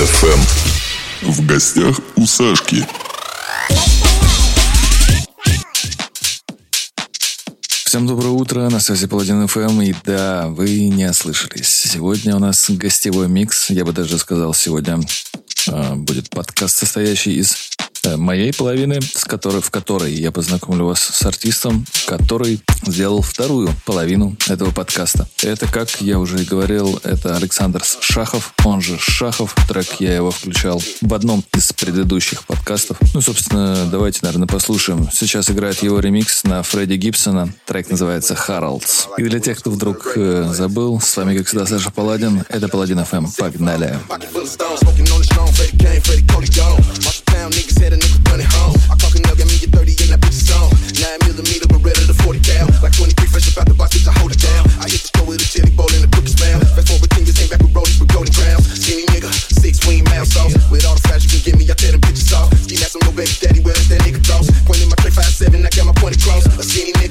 FM. В гостях у Сашки. Всем доброе утро, на связи Паладин ФМ, и да, вы не ослышались. Сегодня у нас гостевой микс, я бы даже сказал, сегодня э, будет подкаст, состоящий из Э, моей половины, с которой, в которой я познакомлю вас с артистом, который сделал вторую половину этого подкаста. Это, как я уже и говорил, это Александр Шахов, он же Шахов. Трек я его включал в одном из предыдущих подкастов. Ну, собственно, давайте, наверное, послушаем. Сейчас играет его ремикс на Фредди Гибсона. Трек называется «Харалдс». И для тех, кто вдруг э, забыл, с вами, как всегда, Саша Паладин. Это Паладин ФМ. Погнали! Some niggas had a nigga running home. I clock a nail, got me a 38, now bitch is on. Nine millimeter, but redder than 40 cal. Like 23 fresh up out the box, bitch, I hold it down. I hit the store with a chili bowl and a cookie spam. Fast forward 10 years, ain't back with rollies, but golden crowns. Skinny nigga, six wing mouse sauce. With all the fries you can get me, I tell them bitches off. Ski ass on your baby daddy, where's that nigga thoughts? Pointing my trick 5-7, I got my point across. A skinny nigga.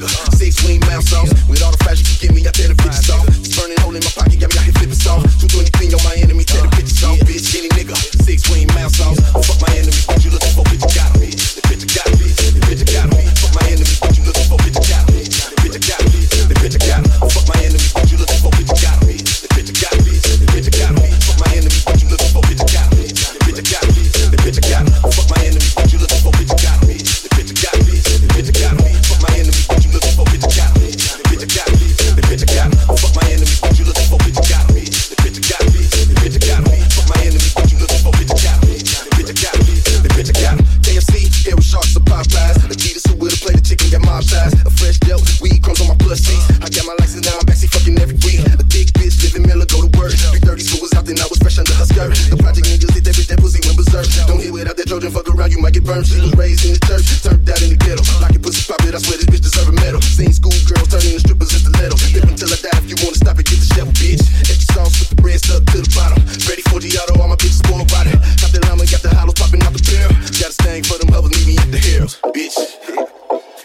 Might. She was raised in the church, turned out in the ghetto. Like it pussy pop it, I swear this bitch deserve a medal. Seen school girls turning into strippers in stiletto. Dip until I die, if you wanna stop it, get the shovel, bitch. Extra sauce with the bread stuck to the bottom. Ready for Giotto, all my bitches by it. Got the llama, got the hollows popping out the barrel. Got a stain for them others, meet me at the heroes, bitch.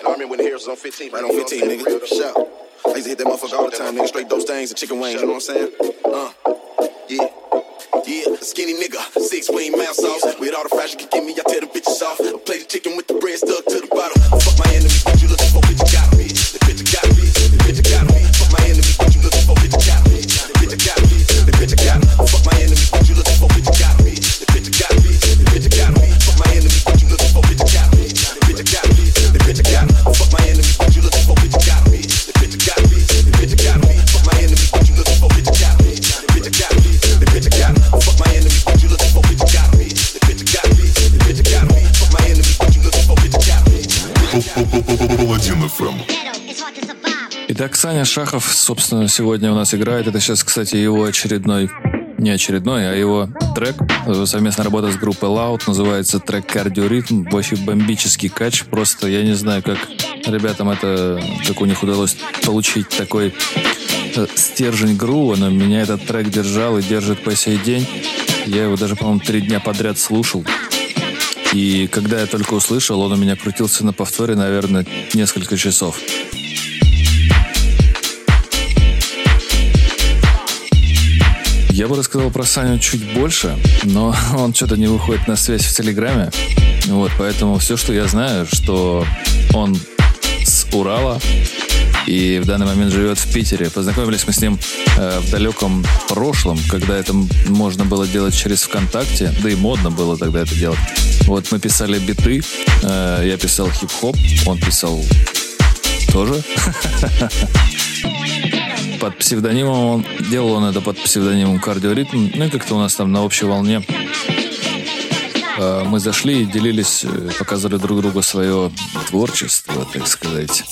I remember when the heroes was on 15, right on 15, nigga. Shout. I used to hit that motherfucker all the time, nigga. Straight those things and chicken wings, you know what I'm saying? Uh, skinny nigga, six wing mouse sauce. With all the you can give me, I tear them bitches off. I play the chicken with the bread stuck to the bottom. Саня Шахов, собственно, сегодня у нас играет. Это сейчас, кстати, его очередной не очередной, а его трек. Совместная работа с группой Loud. Называется трек «Кардиоритм». Вообще бомбический кач. Просто я не знаю, как ребятам это... Как у них удалось получить такой э, стержень грува, но меня этот трек держал и держит по сей день. Я его даже, по-моему, три дня подряд слушал. И когда я только услышал, он у меня крутился на повторе, наверное, несколько часов. Я бы рассказал про Саню чуть больше, но он что-то не выходит на связь в Телеграме. Вот, поэтому все, что я знаю, что он с Урала и в данный момент живет в Питере. Познакомились мы с ним э, в далеком прошлом, когда это можно было делать через ВКонтакте, да и модно было тогда это делать. Вот мы писали биты, э, я писал хип-хоп, он писал тоже. под псевдонимом он делал он это под псевдонимом кардиоритм. Ну и как-то у нас там на общей волне э, мы зашли и делились, э, показывали друг другу свое творчество, так сказать.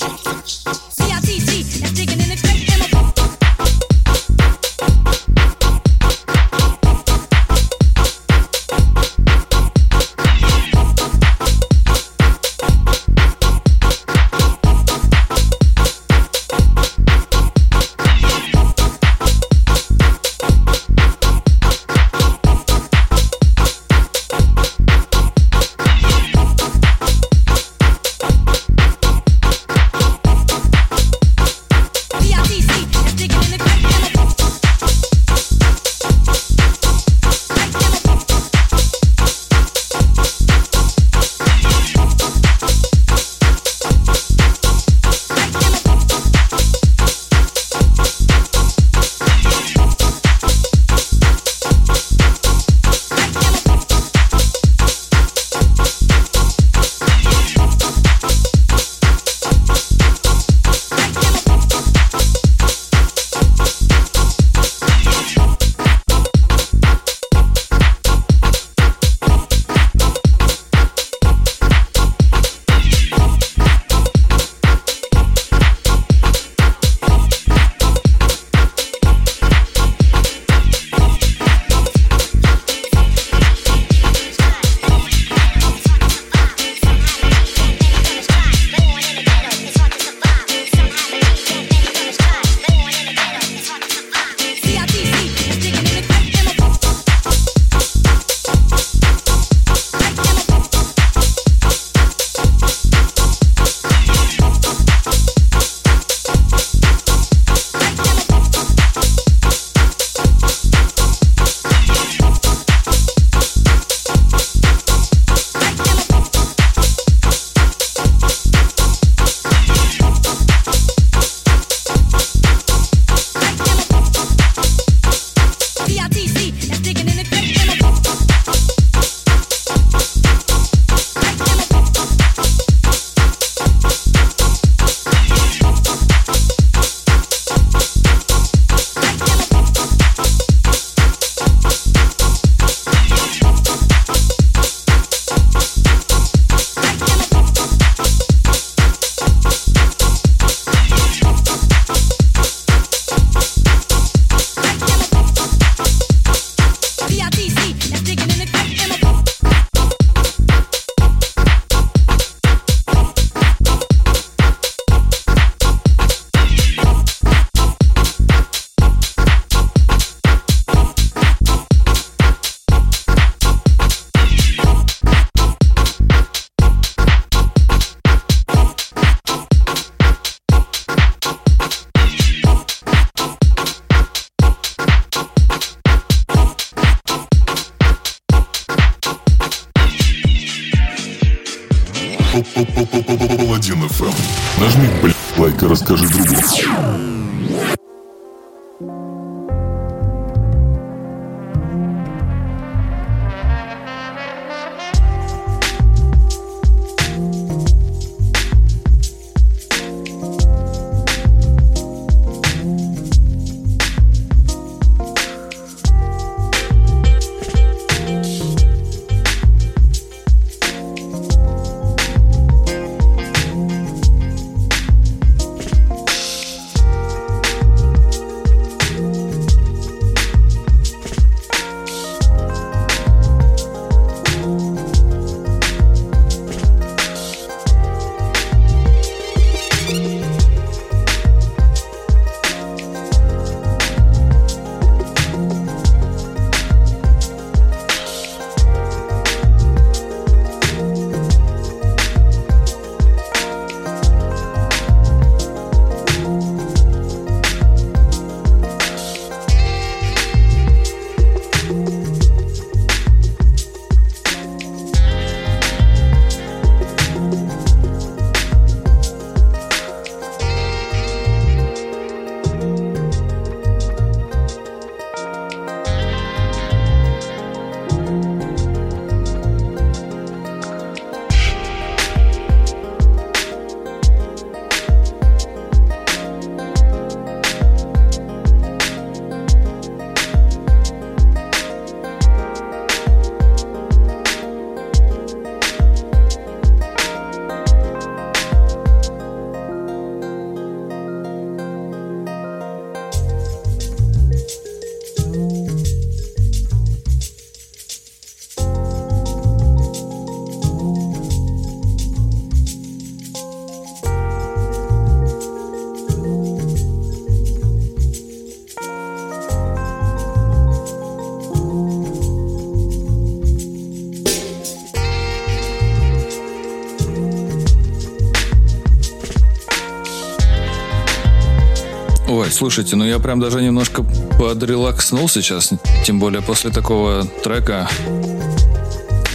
Слушайте, ну я прям даже немножко подрелакснул сейчас, тем более после такого трека,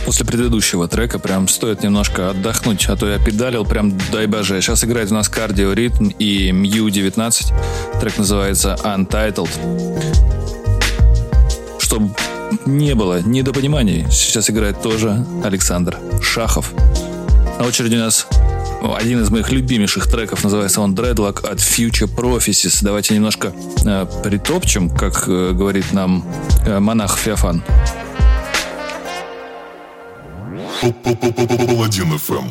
после предыдущего трека прям стоит немножко отдохнуть, а то я педалил прям, дай боже. Сейчас играет у нас кардио ритм и Мью 19. Трек называется Untitled. Чтобы не было недопониманий, сейчас играет тоже Александр Шахов. На очереди у нас один из моих любимейших треков, называется он Dreadlock от Future Prophecies. Давайте немножко э, притопчем, как э, говорит нам э, монах Феофан. Паладин ФМ.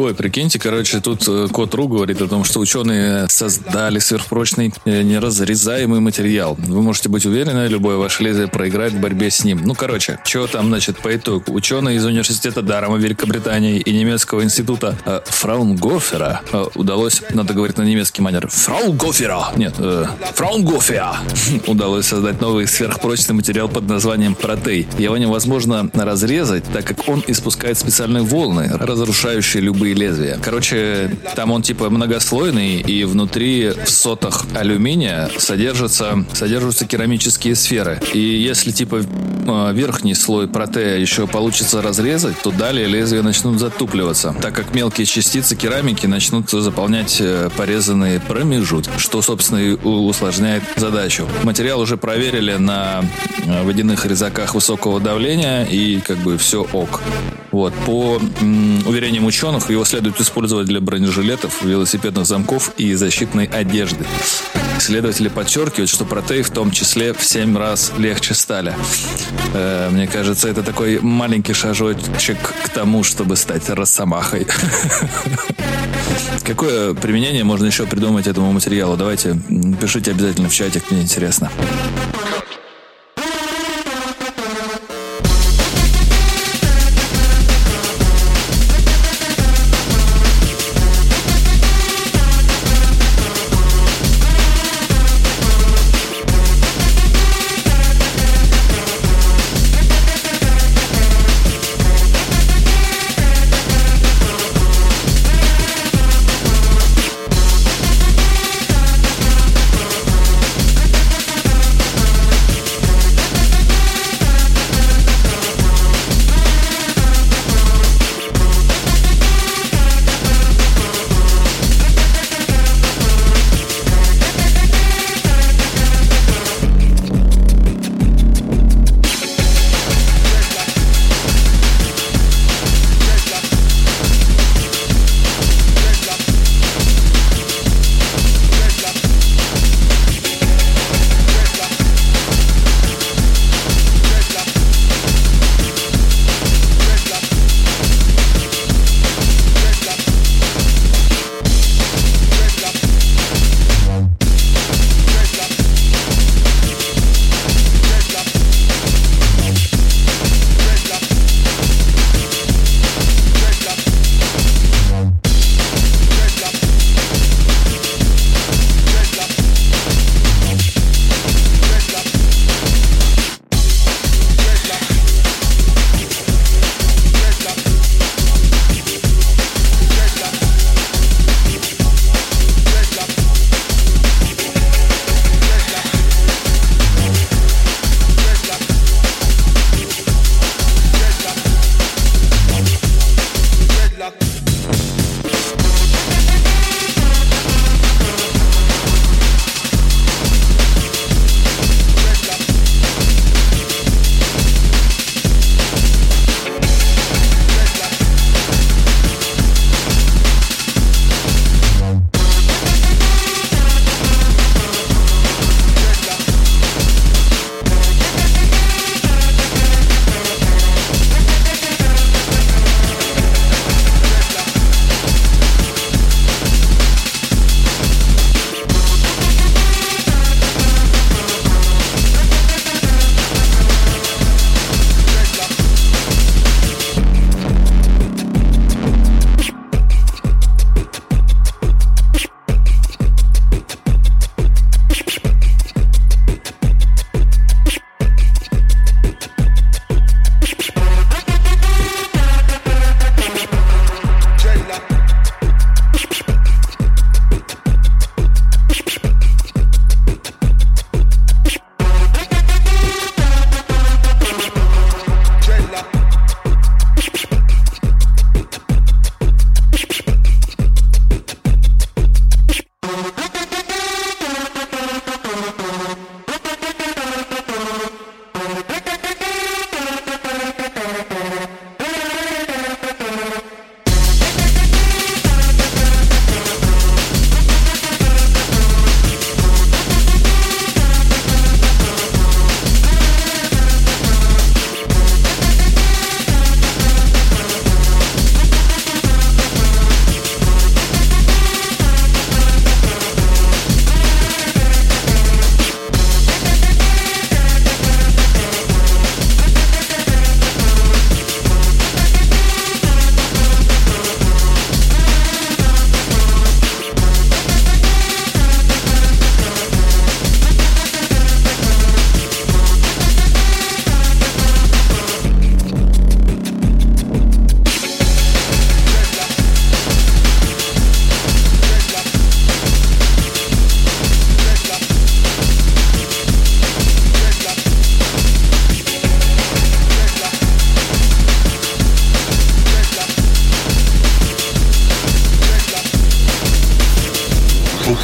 Ой, прикиньте, короче, тут э, код РУ говорит о том, что ученые создали сверхпрочный э, неразрезаемый материал. Вы можете быть уверены, любое ваше лезвие проиграет в борьбе с ним. Ну, короче, что там, значит, по итогу? Ученые из университета Дарома Великобритании и немецкого института э, Фраунгофера э, удалось, надо говорить на немецкий манер, Фраунгофера, нет, э, Фраунгофера удалось создать новый сверхпрочный материал под названием протей. Его невозможно разрезать, так как он испускает специальные волны, разрушающие любые любые лезвия. Короче, там он типа многослойный, и внутри в сотах алюминия содержатся, содержатся керамические сферы. И если типа а, верхний слой протея еще получится разрезать, то далее лезвия начнут затупливаться, так как мелкие частицы керамики начнут заполнять э, порезанные промежутки, что, собственно, и усложняет задачу. Материал уже проверили на э, водяных резаках высокого давления, и как бы все ок. Вот. По уверениям ученых, его следует использовать для бронежилетов, велосипедных замков и защитной одежды. Исследователи подчеркивают, что протей в том числе в 7 раз легче стали. Э, мне кажется, это такой маленький шажочек к тому, чтобы стать росомахой. Какое применение можно еще придумать этому материалу? Давайте пишите обязательно в чатик, мне интересно.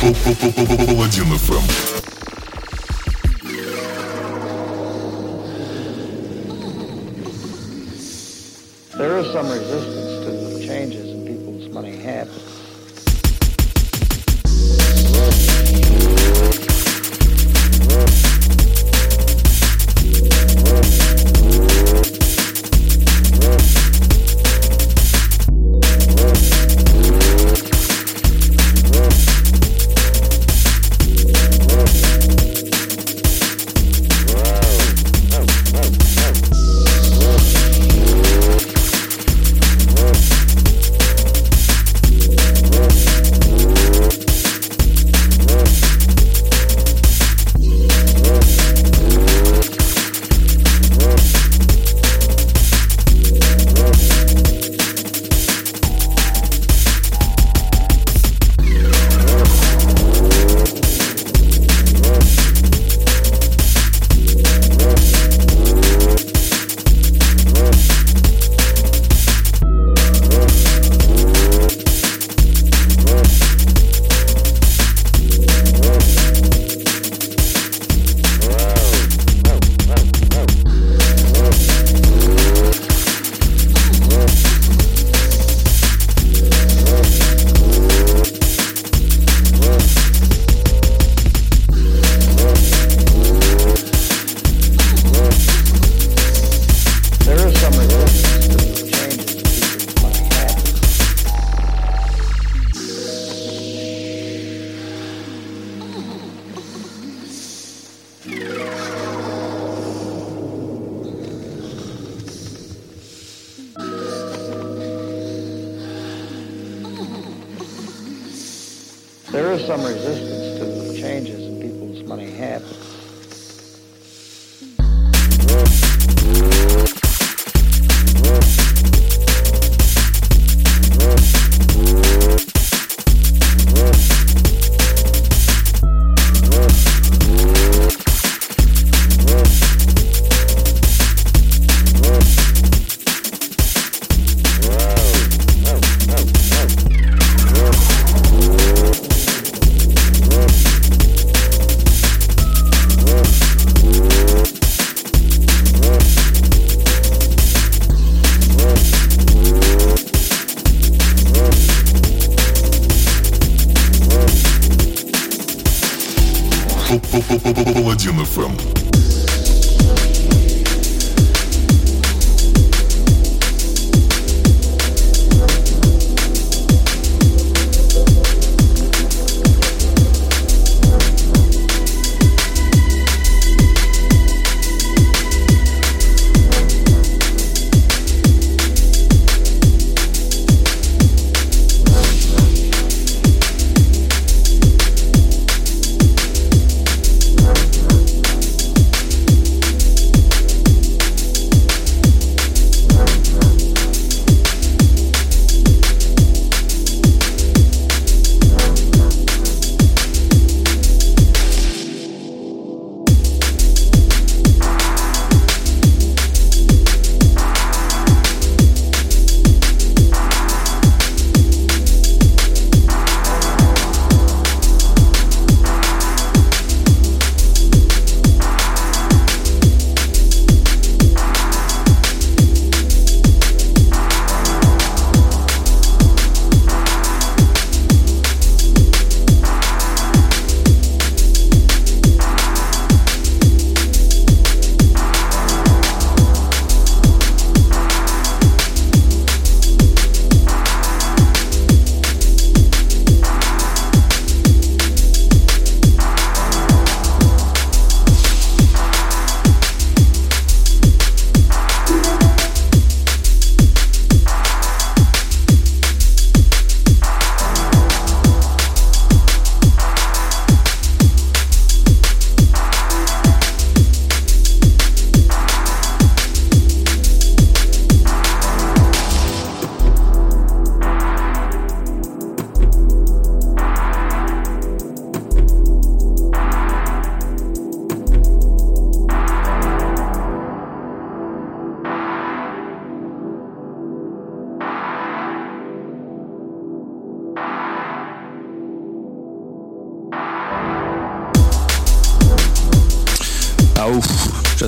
Паладин FM. There is some resistance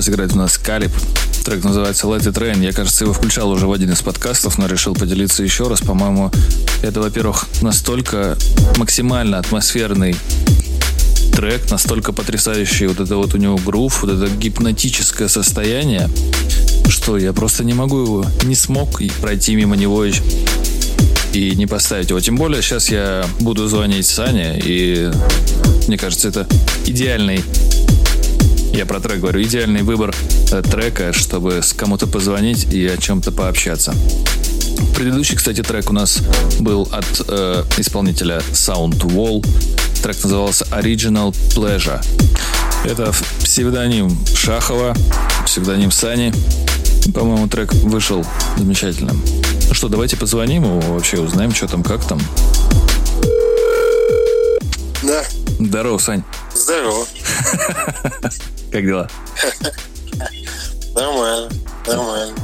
Играет у нас Калиб. Трек называется Let It Rain. Я, кажется, его включал уже в один из подкастов, но решил поделиться еще раз. По-моему, это, во-первых, настолько максимально атмосферный трек, настолько потрясающий вот это вот у него грув, вот это гипнотическое состояние, что я просто не могу его, не смог пройти мимо него и, и не поставить его. Тем более сейчас я буду звонить Сане, и мне кажется, это идеальный я про трек говорю. Идеальный выбор э, трека, чтобы с кому-то позвонить и о чем-то пообщаться. Предыдущий, кстати, трек у нас был от э, исполнителя Soundwall. Трек назывался Original Pleasure. Это псевдоним Шахова, псевдоним Сани. По-моему, трек вышел замечательным. Ну что, давайте позвоним ему, вообще узнаем, что там, как там. Да, Здорово, Сань. здорово. Как дела? Нормально, нормально.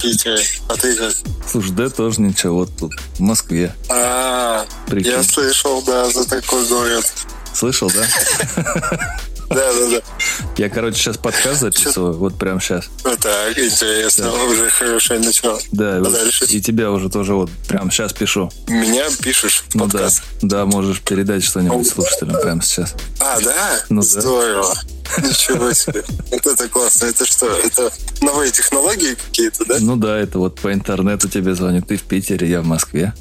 Питере. А ты как? Слушай, да тоже ничего, вот тут, в Москве. А, я слышал, да, за такой город. Слышал, да? Да, да, да. Я, короче, сейчас подкаст записываю, вот прямо сейчас. Так, интересно, уже хорошее начало. Да, и тебя уже тоже вот прямо сейчас пишу. Меня пишешь в Ну да, подкаст? да, можешь передать что-нибудь слушателям прямо сейчас. А, да? Ну. Здорово. Ничего себе. Вот это классно. Это что? Это новые технологии какие-то, да? Ну да, это вот по интернету тебе звонят. Ты в Питере, я в Москве.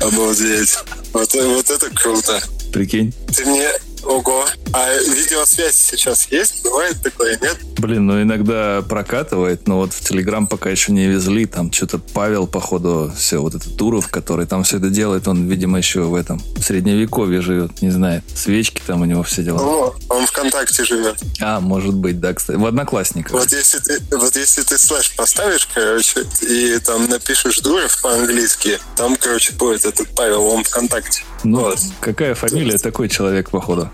Обалдеть. Вот, вот это круто. Прикинь. Ты мне... Ого. А видеосвязь сейчас есть? Бывает такое, нет? Блин, ну иногда прокатывает, но вот в Телеграм пока еще не везли. Там что-то Павел, походу, все, вот этот Туров, который там все это делает, он, видимо, еще в этом средневековье живет, не знает. Свечки там у него все дела. О, он ВКонтакте живет. А, может быть, да, кстати. В Одноклассниках. Вот если ты, вот если ты слэш поставишь, короче, и там напишешь Дуров по-английски, там, короче, будет этот Павел, он ВКонтакте. Ну, Вот. какая фамилия, такой человек, походу.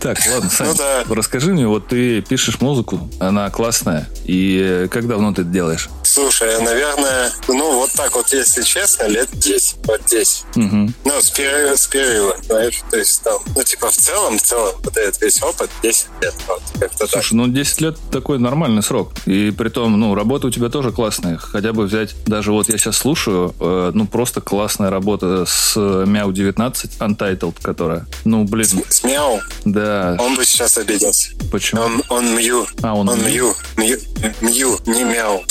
Так, ладно, Сань, ну, да. расскажи мне, вот ты пишешь музыку, она классная, и э, как давно ты это делаешь? Слушай, я, наверное, ну вот так вот, если честно, лет 10, вот 10. Угу. Ну, с перерыва, с перерыва, знаешь, то есть там, ну типа в целом, в целом, вот этот весь опыт 10 лет, вот, как-то Слушай, ну 10 лет такой нормальный срок, и при том, ну, работа у тебя тоже классная, хотя бы взять, даже вот я сейчас слушаю, э, ну, просто классная работа с Мяу-19, 17 Untitled, которая. Ну, блин. С, Мяу? Да. Он бы сейчас обиделся. Почему? Он, он Мью. А, он, он Мью. Мью. Мью, не Мяу.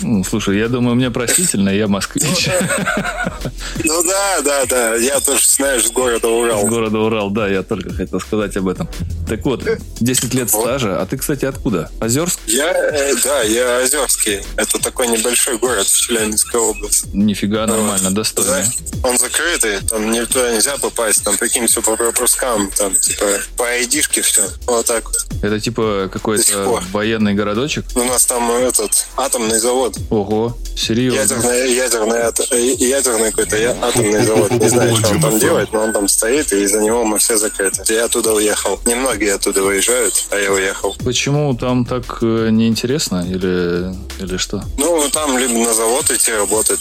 Ну, слушай, я думаю, мне простительно, я москвич. Ну, ну да, да, да. Я тоже, знаешь, с города Урал. С города Урал, да, я только хотел сказать об этом. Так вот, 10 лет стажа. А ты, кстати, откуда? Озерск? Я, э, да, я Озерский. Это такой небольшой город в Челябинской области. Нифига, нормально, достойно. Он закрытый, там не ни- туда нельзя попасть, там прикинь, все по пропускам, там типа по айдишке все. Вот так вот. Это типа какой-то военный городочек? У нас там этот атомный завод. Ого, серьезно. Ядерный, ядерный, э, ядерный какой-то я- атомный завод. Не знаю, что он там делает, но он там стоит, и из-за него мы все закрыты. Я оттуда уехал. Немногие оттуда выезжают, а я уехал. Почему там так неинтересно или, или что? Ну, там либо на завод идти работать,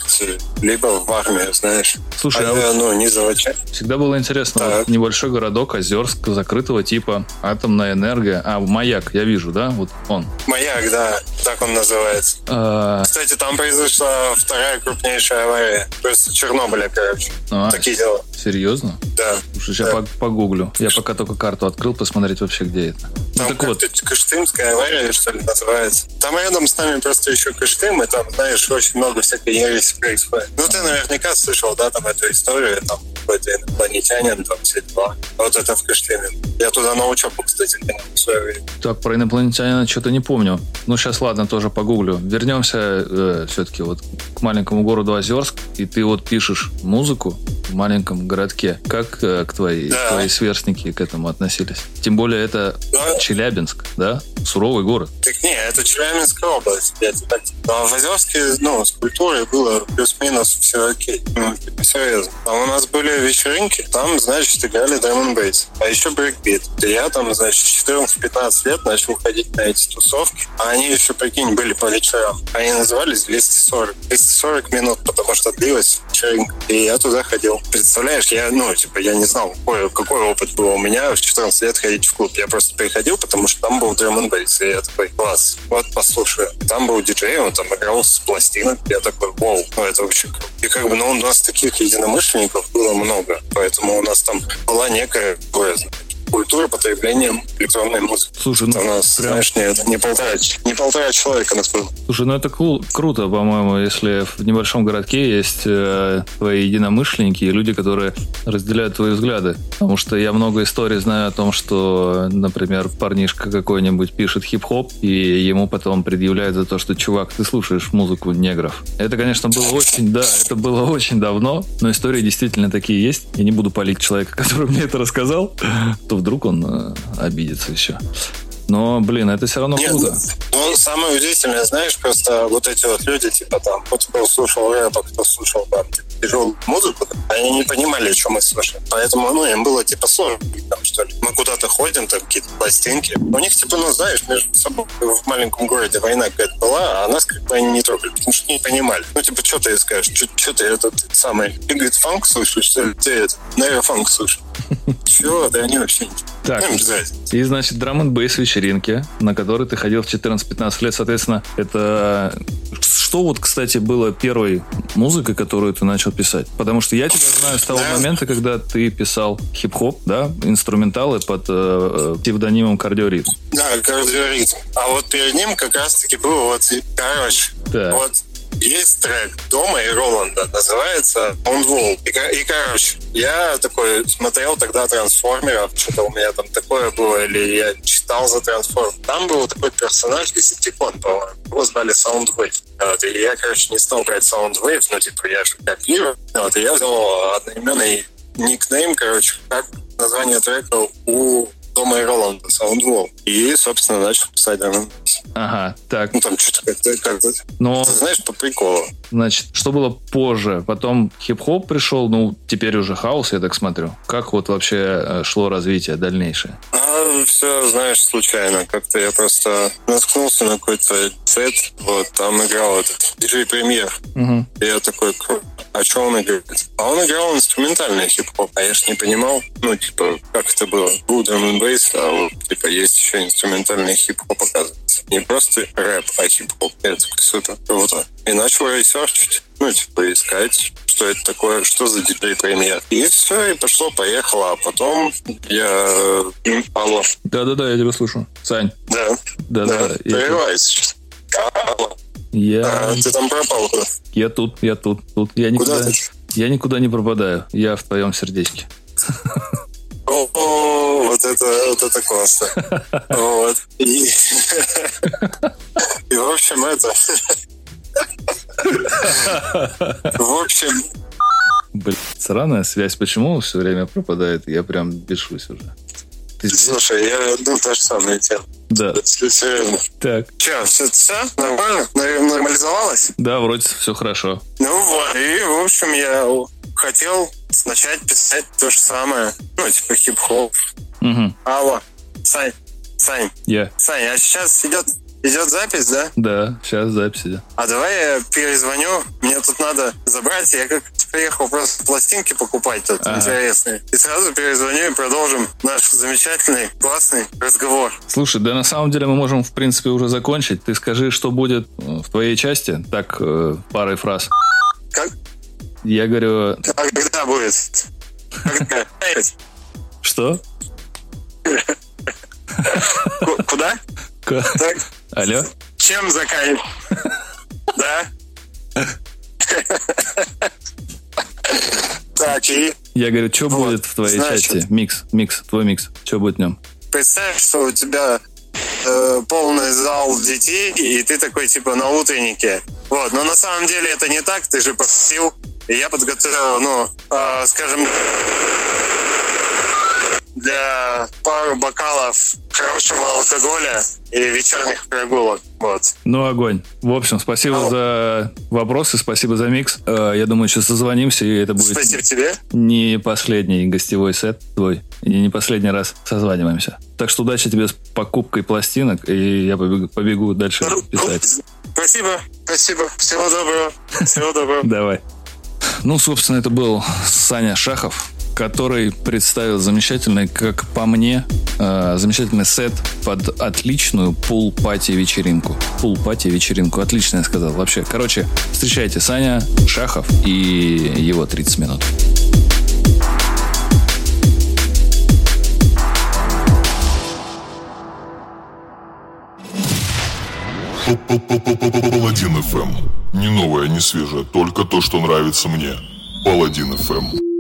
либо в армию, знаешь. Слушай, а а ну, не заводчик. Всегда было интересно. Так. Вот небольшой городок Озерск, закрытого типа, атомная энергия. А, маяк, я вижу, да? Вот он. Маяк, да, так он называется. А, Кстати, там произошла вторая крупнейшая авария. Просто Чернобыля, короче. а, Такие дела. серьезно? Да. Слушай, сейчас Да. по- погуглю. Я пока только карту открыл, посмотреть вообще, где это. Ну, Там так вот, Кыштымская авария, что ли, называется. Там рядом с нами просто еще Кыштым, и там, знаешь, очень много всякой ереси происходит. Ну, ты наверняка слышал, да, там эту историю, там какой-то инопланетянин, там все дела. Вот это в Кыштыме. Я туда на учебу, кстати, в свое время. так, про инопланетянина что-то не помню. Ну, сейчас, ладно, тоже погуглю. Вернемся все-таки вот к маленькому городу Озерск, и ты вот пишешь музыку в маленьком городке. Как э, к твоей, Да. твои сверстники к этому относились? Тем более это Да. Челябинск, да? Суровый город. Так не, это Челябинская область. А в Озерске, ну, с культурой было плюс-минус все окей. Ну, типа, серьезно. Там у нас были вечеринки, там, значит, играли drum and bass. А еще брейкбит. И я там, значит, с 14-15 лет начал ходить на эти тусовки. А они еще, прикинь, были по вечерам. Они назывались 240. 240 минут, потому что длилась вечеринка. И я туда ходил. представляешь, я, ну, типа, я не знал, какой, какой опыт был у меня в 14 лет ходить в клуб. Я просто приходил, потому что там был drum n и я такой, класс, вот послушаю. Там был диджей, он там играл с пластинок, я такой, вау, ну, это вообще круто. И как бы, ну, у нас таких единомышленников было много, поэтому у нас там была некая культура потребления электронной музыки. Слушай, ну, у нас, прям- знаешь, не, не, полтора, не полтора человека нас было. Слушай, ну это кру- круто, по-моему, если в небольшом городке есть э, твои единомышленники и люди, которые разделяют твои взгляды. Потому что я много историй знаю о том, что, например, парнишка какой-нибудь пишет хип-хоп, и ему потом предъявляют за то, что, чувак, ты слушаешь музыку негров. Это, конечно, было очень, да, это было очень давно, но истории действительно такие есть. Я не буду палить человека, который мне это рассказал, то вдруг он э, обидится еще. Но, блин, это все равно Нет, круто. ну, самое удивительное, знаешь, просто вот эти вот люди, типа там, вот кто слушал рэп, а кто слушал там, типа, тяжелую музыку, они не понимали, что мы слушаем. Поэтому, ну, им было, типа, сложно, там, что ли. Мы куда-то ходим, там, какие-то пластинки. У них, типа, ну, знаешь, между собой в маленьком городе война какая-то была, а нас как бы они не трогали, потому что не понимали. Ну, типа, что ты скажешь? Что ты этот самый Игорь фанк слушаешь, что ли? Ты это, наверное, фанк слушаешь. Чего? Да они вообще не... Так. Ну. И, значит, драм н бейс вечеринки, на которые ты ходил в 14-15 лет, соответственно, это... Что вот, кстати, было первой музыкой, которую ты начал писать? Потому что я тебя знаю с того Да. момента, когда ты писал хип-хоп, да, инструменталы под э, псевдонимом кардиоритм. Да, кардиоритм. А вот перед ним как раз-таки был вот, короче, Так. вот есть трек Дома и Роланда, называется On Wall. И, и, короче, я такой смотрел тогда трансформеров, что-то у меня там такое было, или я читал за трансформ. Там был такой персонаж, Десептикон, по-моему. Его звали Soundwave. Вот, и я, короче, не стал брать Soundwave, ну, типа, я же копирую. Вот, и я взял одноименный никнейм, короче, как название трека у Дома и Роланда, Soundwall. И, собственно, начал писать Ага, так. Ну, там что-то как-то, как-то, Но, ты знаешь, по приколу. значит, что было позже? Потом хип-хоп пришел, ну, теперь уже хаос, я так смотрю. Как вот вообще э, шло развитие дальнейшее? А все, знаешь, случайно. Как-то я просто наткнулся на какой-то сет, вот, там играл этот диджей премьер. Мгм. И я такой, «Круто. а что он играет? А он играл инструментальный хип-хоп. А я ж не понимал, ну, типа, как это было. Был драм а вот, типа, есть еще инструментальный хип-хоп, оказывается. Не просто рэп, а хип-хоп. Это супер круто. И начал ресерчить. Ну, типа, искать, что это такое, что за диджей премьер. И все, и пошло-поехало. А потом я... м, Алло. Да-да-да, я тебя слушаю. Сань, Да. да-да. Да, я, прерывается сейчас. Алло. я, А, ты там пропал я тут, я тут, тут. Я никуда, Куда ты? я никуда не пропадаю. Я в твоем сердечке. О, вот это, вот это классно. Вот. И, и в общем, это... В общем, Блин, сраная связь. Почему все время пропадает? Я прям бешусь уже. Ты слушай, я ну, та же самая тема. Да. Серьезно. Так. Че, все, все нормально? Нор- Нормализовалось? Да, вроде все хорошо. Ну вот, и, в общем, я хотел начать писать то же самое. Ну, типа хип-хоп. Угу. Алло, Сань, Сань, Я. Сань, а сейчас идет, идет запись, да? Да, сейчас запись идет. А давай я перезвоню, мне тут надо забрать, я как приехал просто пластинки покупать тут Ага. интересные. И сразу перезвоню и продолжим наш замечательный, классный разговор. Слушай, да на самом деле мы можем, в принципе, уже закончить. Ты скажи, что будет э, в твоей части. Так, э, парой фраз. Как? Я говорю, А когда будет? Когда? что? Ку- Куда? Алло? чем заканчивать? Да? Так, и Я говорю, что Вот, будет в твоей значит. части? Микс, микс, твой микс. Что будет в нем? представь, что у тебя э, полный зал детей, и ты такой, типа, на утреннике. Вот, но на самом деле это не так, ты же попросил, и я подготовил, ну, э, скажем, для пару бокалов хорошего алкоголя и вечерних прогулок. Вот. Ну, огонь. В общем, спасибо Ау. за вопросы, спасибо за микс. Э, Я думаю, сейчас созвонимся, и это будет Спасибо тебе. не последний гостевой сет твой, и не последний раз созваниваемся. Так что удачи тебе с покупкой пластинок, и я побегу, побегу дальше писать. Спасибо, спасибо. Всего доброго. Всего доброго. Давай. Ну, собственно, это был Саня Шахов, который представил замечательный, как по мне, э, замечательный сет под отличную pool party вечеринку. Pool party вечеринку. Отлично я сказал. Вообще, короче, встречайте Саня Шахов и его 30 минут. Паладин FM. Не новое, не свежее, только то, что нравится мне. Паладин FM.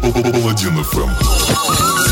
Паладин FM.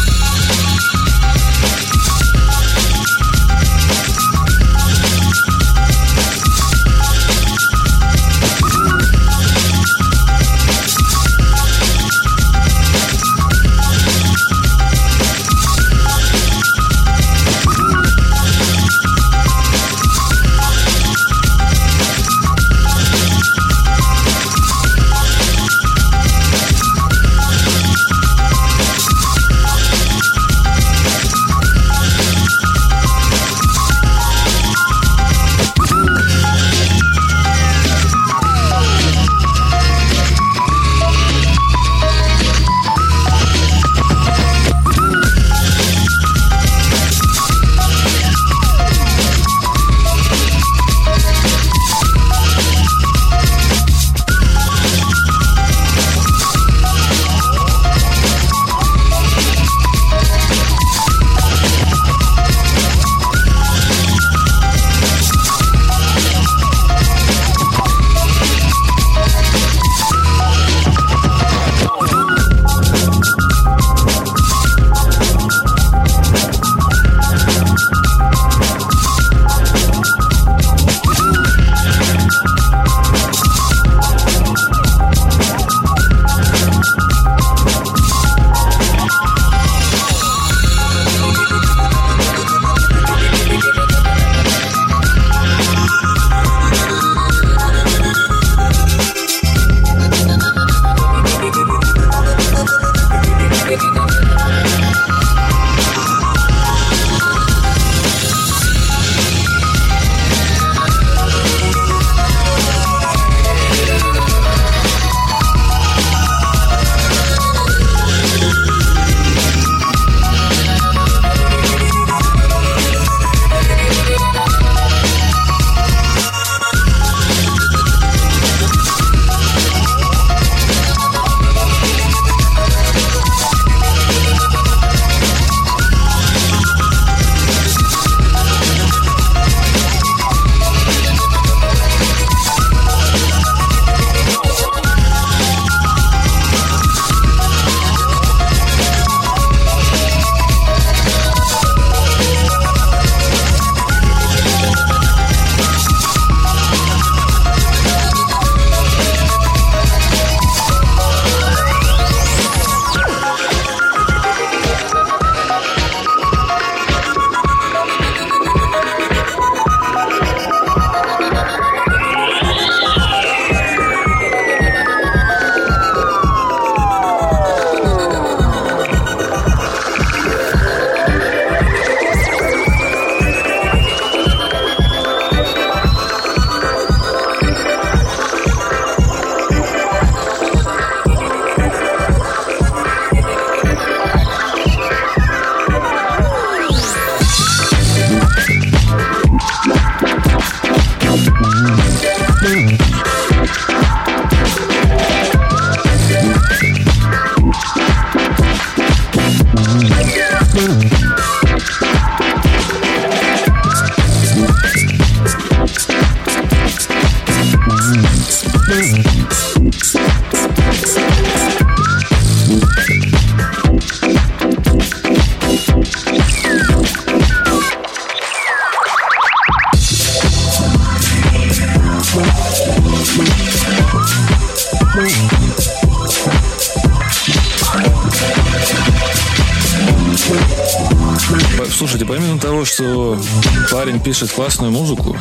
Пишет классную музыку,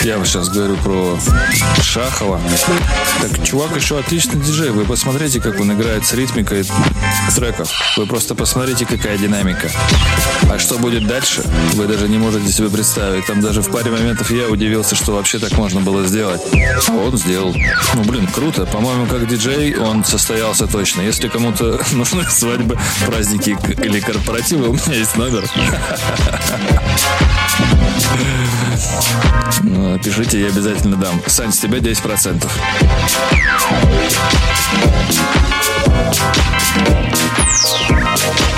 я сейчас говорю про Шахова, так чувак еще отличный диджей. Вы посмотрите, как он играет с ритмикой треков. Вы просто посмотрите, какая динамика. А что будет дальше, вы даже не можете себе представить. Там даже в паре моментов я удивился, что вообще так можно было сделать. А он сделал. Ну, блин, круто. По-моему, как диджей он состоялся точно. Если кому-то нужны свадьбы, праздники или корпоративы, у меня есть номер. Ну, пишите, я обязательно дам. Сань, с тебя 10%. Yeah.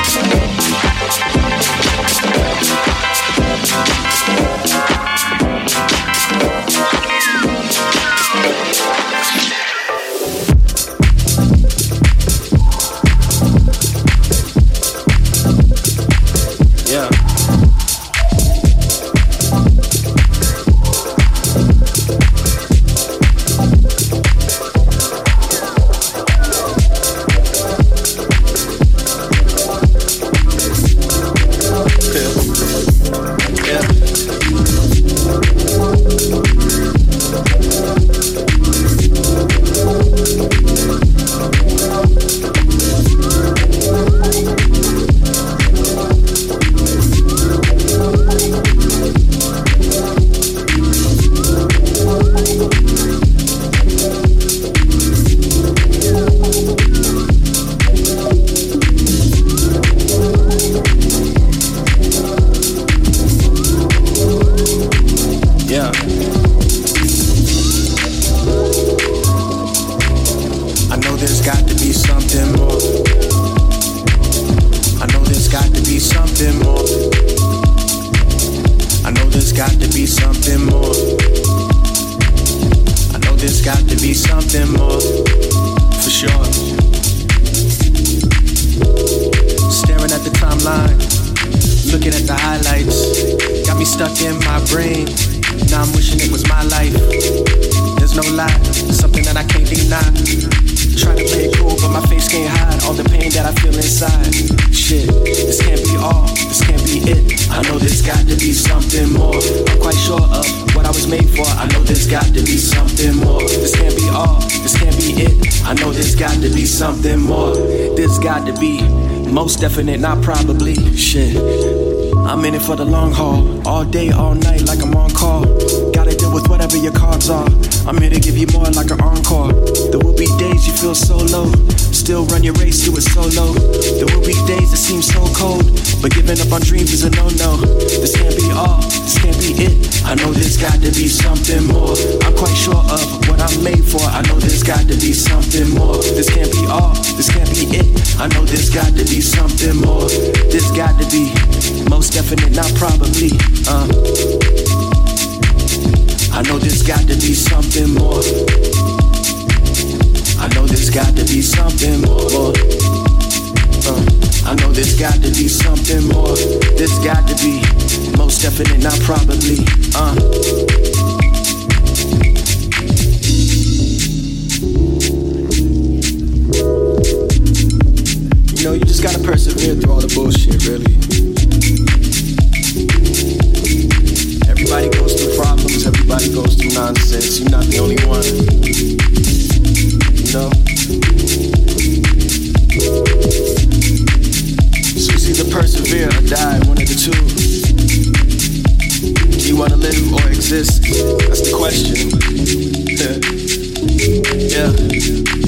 Got to be something more. I'm quite sure of what I'm made for. I know there's got to be something more. This can't be all, this can't be it. I know there's got to be something more. There's got to be most definite, not probably. Uh. I know there's got to be something more. I know there's got to be something more. Uh, I know there's got to be something more. There's got to be most definite, not probably. Uh. You know, you just gotta persevere through all the bullshit, really. Everybody goes through problems, everybody goes through nonsense. You're not the only one. You know? So it's either persevere or die, one of the two. You wanna live or exist? That's the question. yeah. Underground,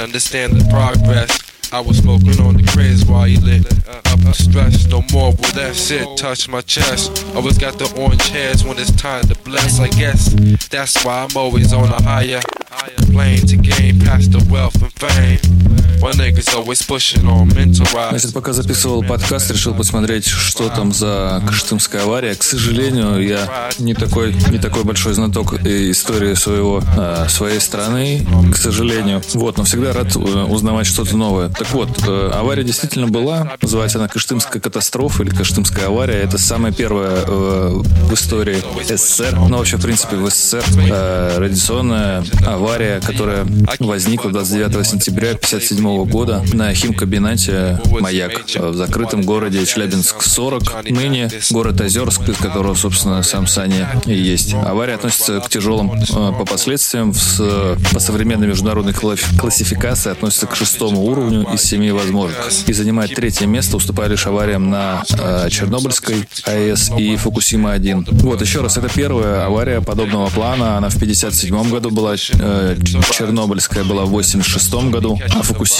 understand the progress. I was smoking on the craze while he lit up stress. No more will that shit touch my chest. Always got the orange hairs when it's time to bless. I guess that's why I'm always on a higher plane to gain past the wealth and fame. Значит, пока записывал подкаст, решил посмотреть, что там за Кыштымская авария. К сожалению, я не такой, не такой большой знаток истории своего, а, своей страны, к сожалению. Вот, но всегда рад э, узнавать что-то новое. Так вот, э, авария действительно была. Называется она Кыштымская катастрофа или Кыштымская авария. Это самая первая э, в истории СССР, ну вообще, в принципе, в СССР радиационная авария, которая возникла 29 сентября 1957 года на химкабинете «Маяк» в закрытом городе Челябинск-40, ныне город Озерск, из которого, собственно, сам Саня и есть. Авария относится к тяжелым э, по последствиям. По современной международной классификации относится к шестому уровню из семи возможных. И занимает третье место, уступая лишь авариям на э, Чернобыльской АЭС и Фукусима-1. Вот, еще раз, это первая авария подобного плана. Она в 57 году была, э, Чернобыльская была в 86 году, а Фукусима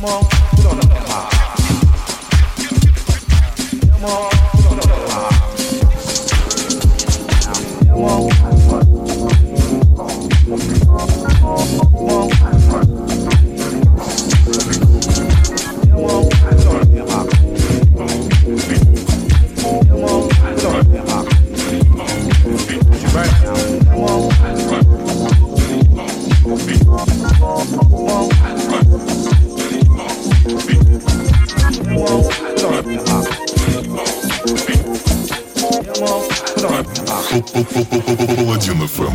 Come on, Паладин ФМ.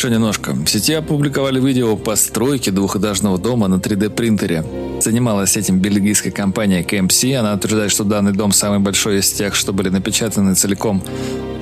Еще немножко. В сети опубликовали видео постройки двухэтажного дома на 3D принтере. Занималась этим бельгийская компания KMC. Она утверждает, что данный дом самый большой из тех, что были напечатаны целиком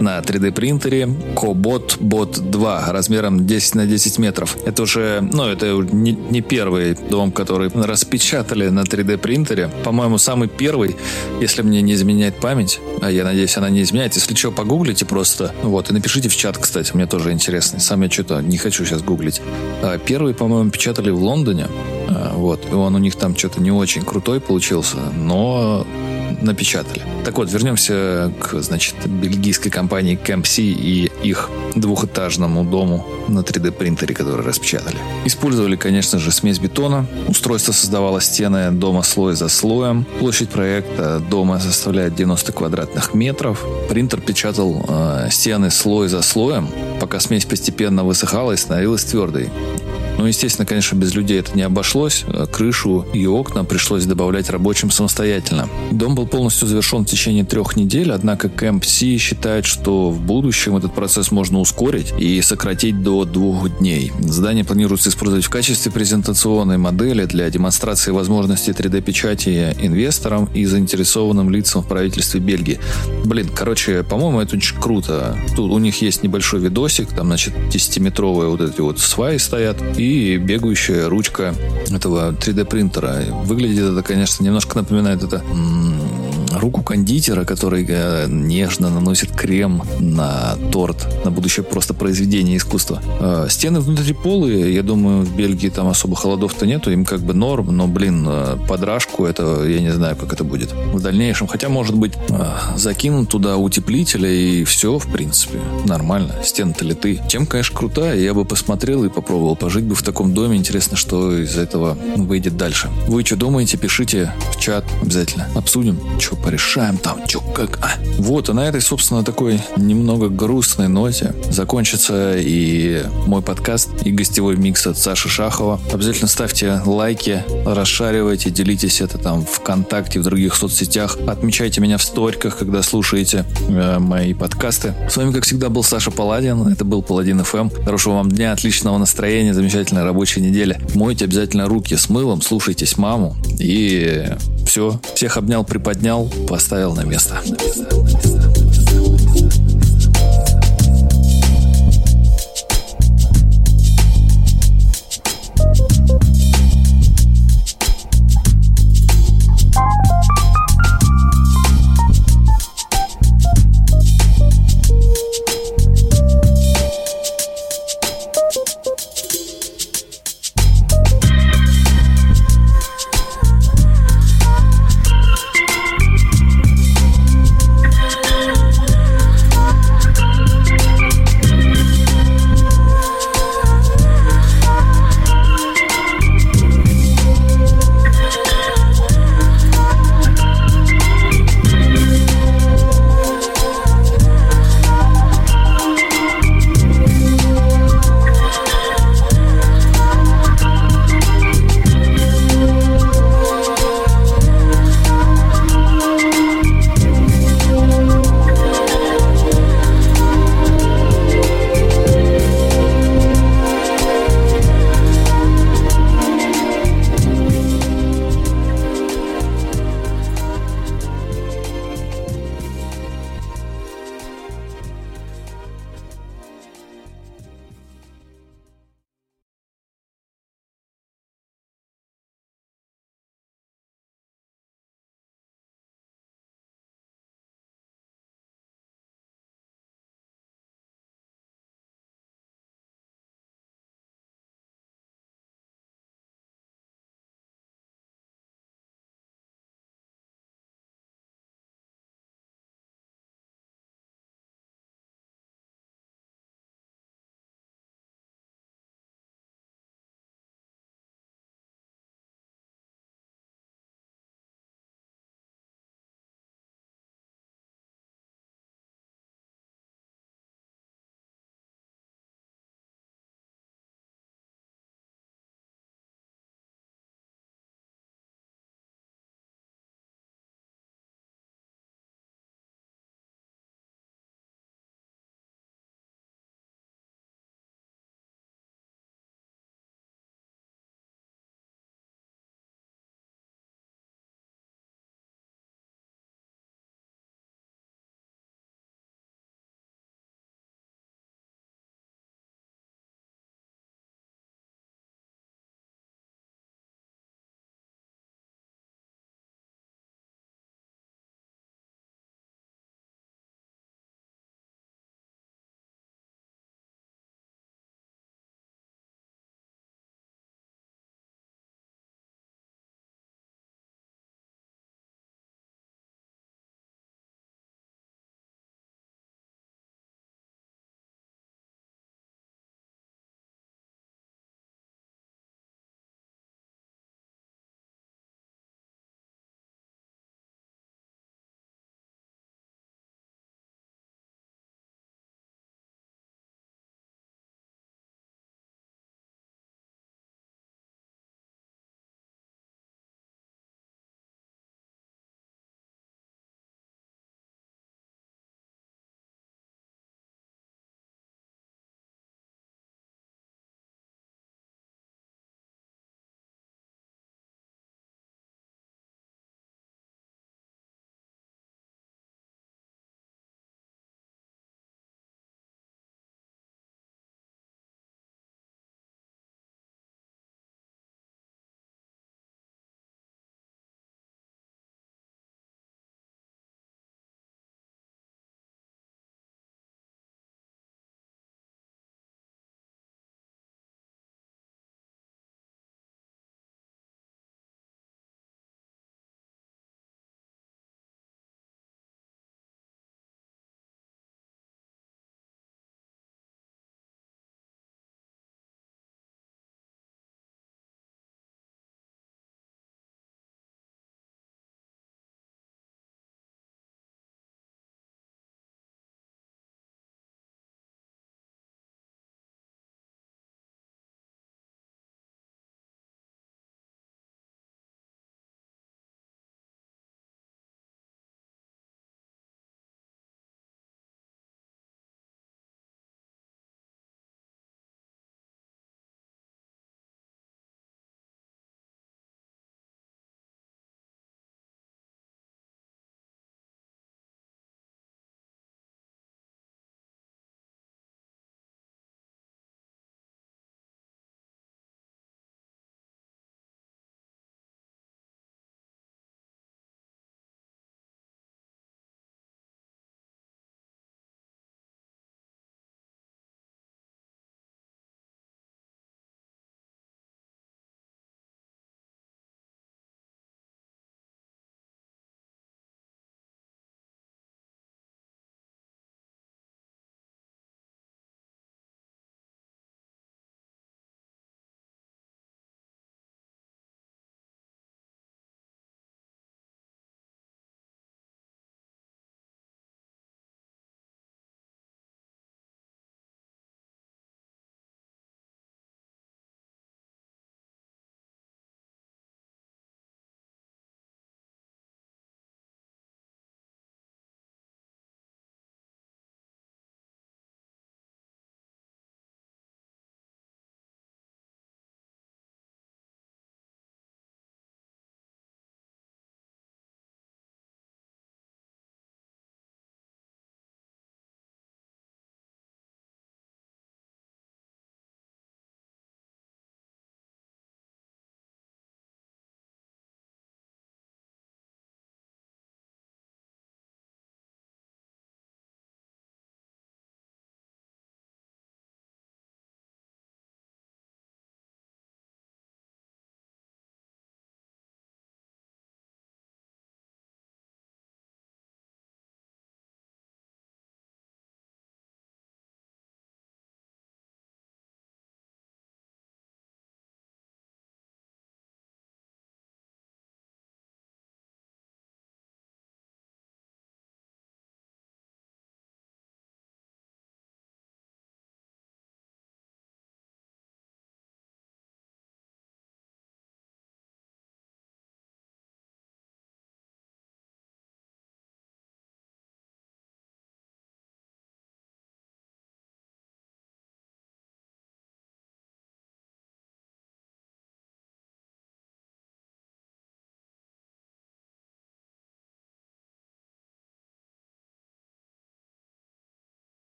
на 3D принтере Cobot Bot 2 размером 10 на 10 метров. Это уже, ну, это не, не первый дом, который распечатали на 3D принтере. По-моему, самый первый, если мне не изменяет память, а я надеюсь, она не изменяет. Если что, погуглите просто. Вот, и напишите в чат, кстати, мне тоже интересно. Сам я что-то не хочу сейчас гуглить. А Первый, по-моему, печатали в Лондоне. А, Вот, и он у них там что-то не очень крутой получился, но напечатали. Так вот, вернемся к, значит, бельгийской компании CampC и их двухэтажному дому на 3D принтере, который распечатали. Использовали, конечно же, смесь бетона. Устройство создавало стены дома слой за слоем. Площадь проекта дома составляет 90 квадратных метров. Принтер печатал э, стены слой за слоем, пока смесь постепенно высыхала и становилась твердой. Ну, естественно, конечно, без людей это не обошлось. Крышу и окна пришлось добавлять рабочим самостоятельно. Дом был полностью завершен в течение трех недель, однако Camp C считает, что в будущем этот процесс можно ускорить и сократить до двух дней. Здание планируется использовать в качестве презентационной модели для демонстрации возможностей 3D-печати инвесторам и заинтересованным лицам в правительстве Бельгии. Блин, короче, по-моему, это очень круто. Тут у них есть небольшой видосик, там, значит, 10-метровые вот эти вот сваи стоят, и бегающая ручка этого 3D принтера. Выглядит это, конечно, немножко напоминает это руку кондитера, который э, нежно наносит крем на торт, на будущее просто произведение искусства. Э, стены внутри полые, я думаю, в Бельгии там особо холодов-то нету, им как бы норм, но, блин, э, подрашку это, я не знаю, как это будет в дальнейшем. Хотя, может быть, закинут туда утеплителя и все, в принципе, нормально. Стены-то литы. Тем, конечно, крутая, я бы посмотрел и попробовал пожить бы в таком доме. Интересно, что из этого выйдет дальше. Вы что думаете, пишите в чат обязательно. Обсудим, что порешаем там, что как. А. Вот, и на этой, собственно, такой немного грустной ноте закончится и мой подкаст, и гостевой микс от Саши Шахова. Обязательно ставьте лайки, расшаривайте, делитесь это там ВКонтакте, в других соцсетях. Отмечайте меня в сториках, когда слушаете э, мои подкасты. С вами, как всегда, был Саша Паладин. Это был Паладин FM. Хорошего вам дня, отличного настроения, замечательной рабочей недели. Мойте обязательно руки с мылом, слушайтесь маму. И все. Всех обнял, приподнял, поставил на место. На место, на место.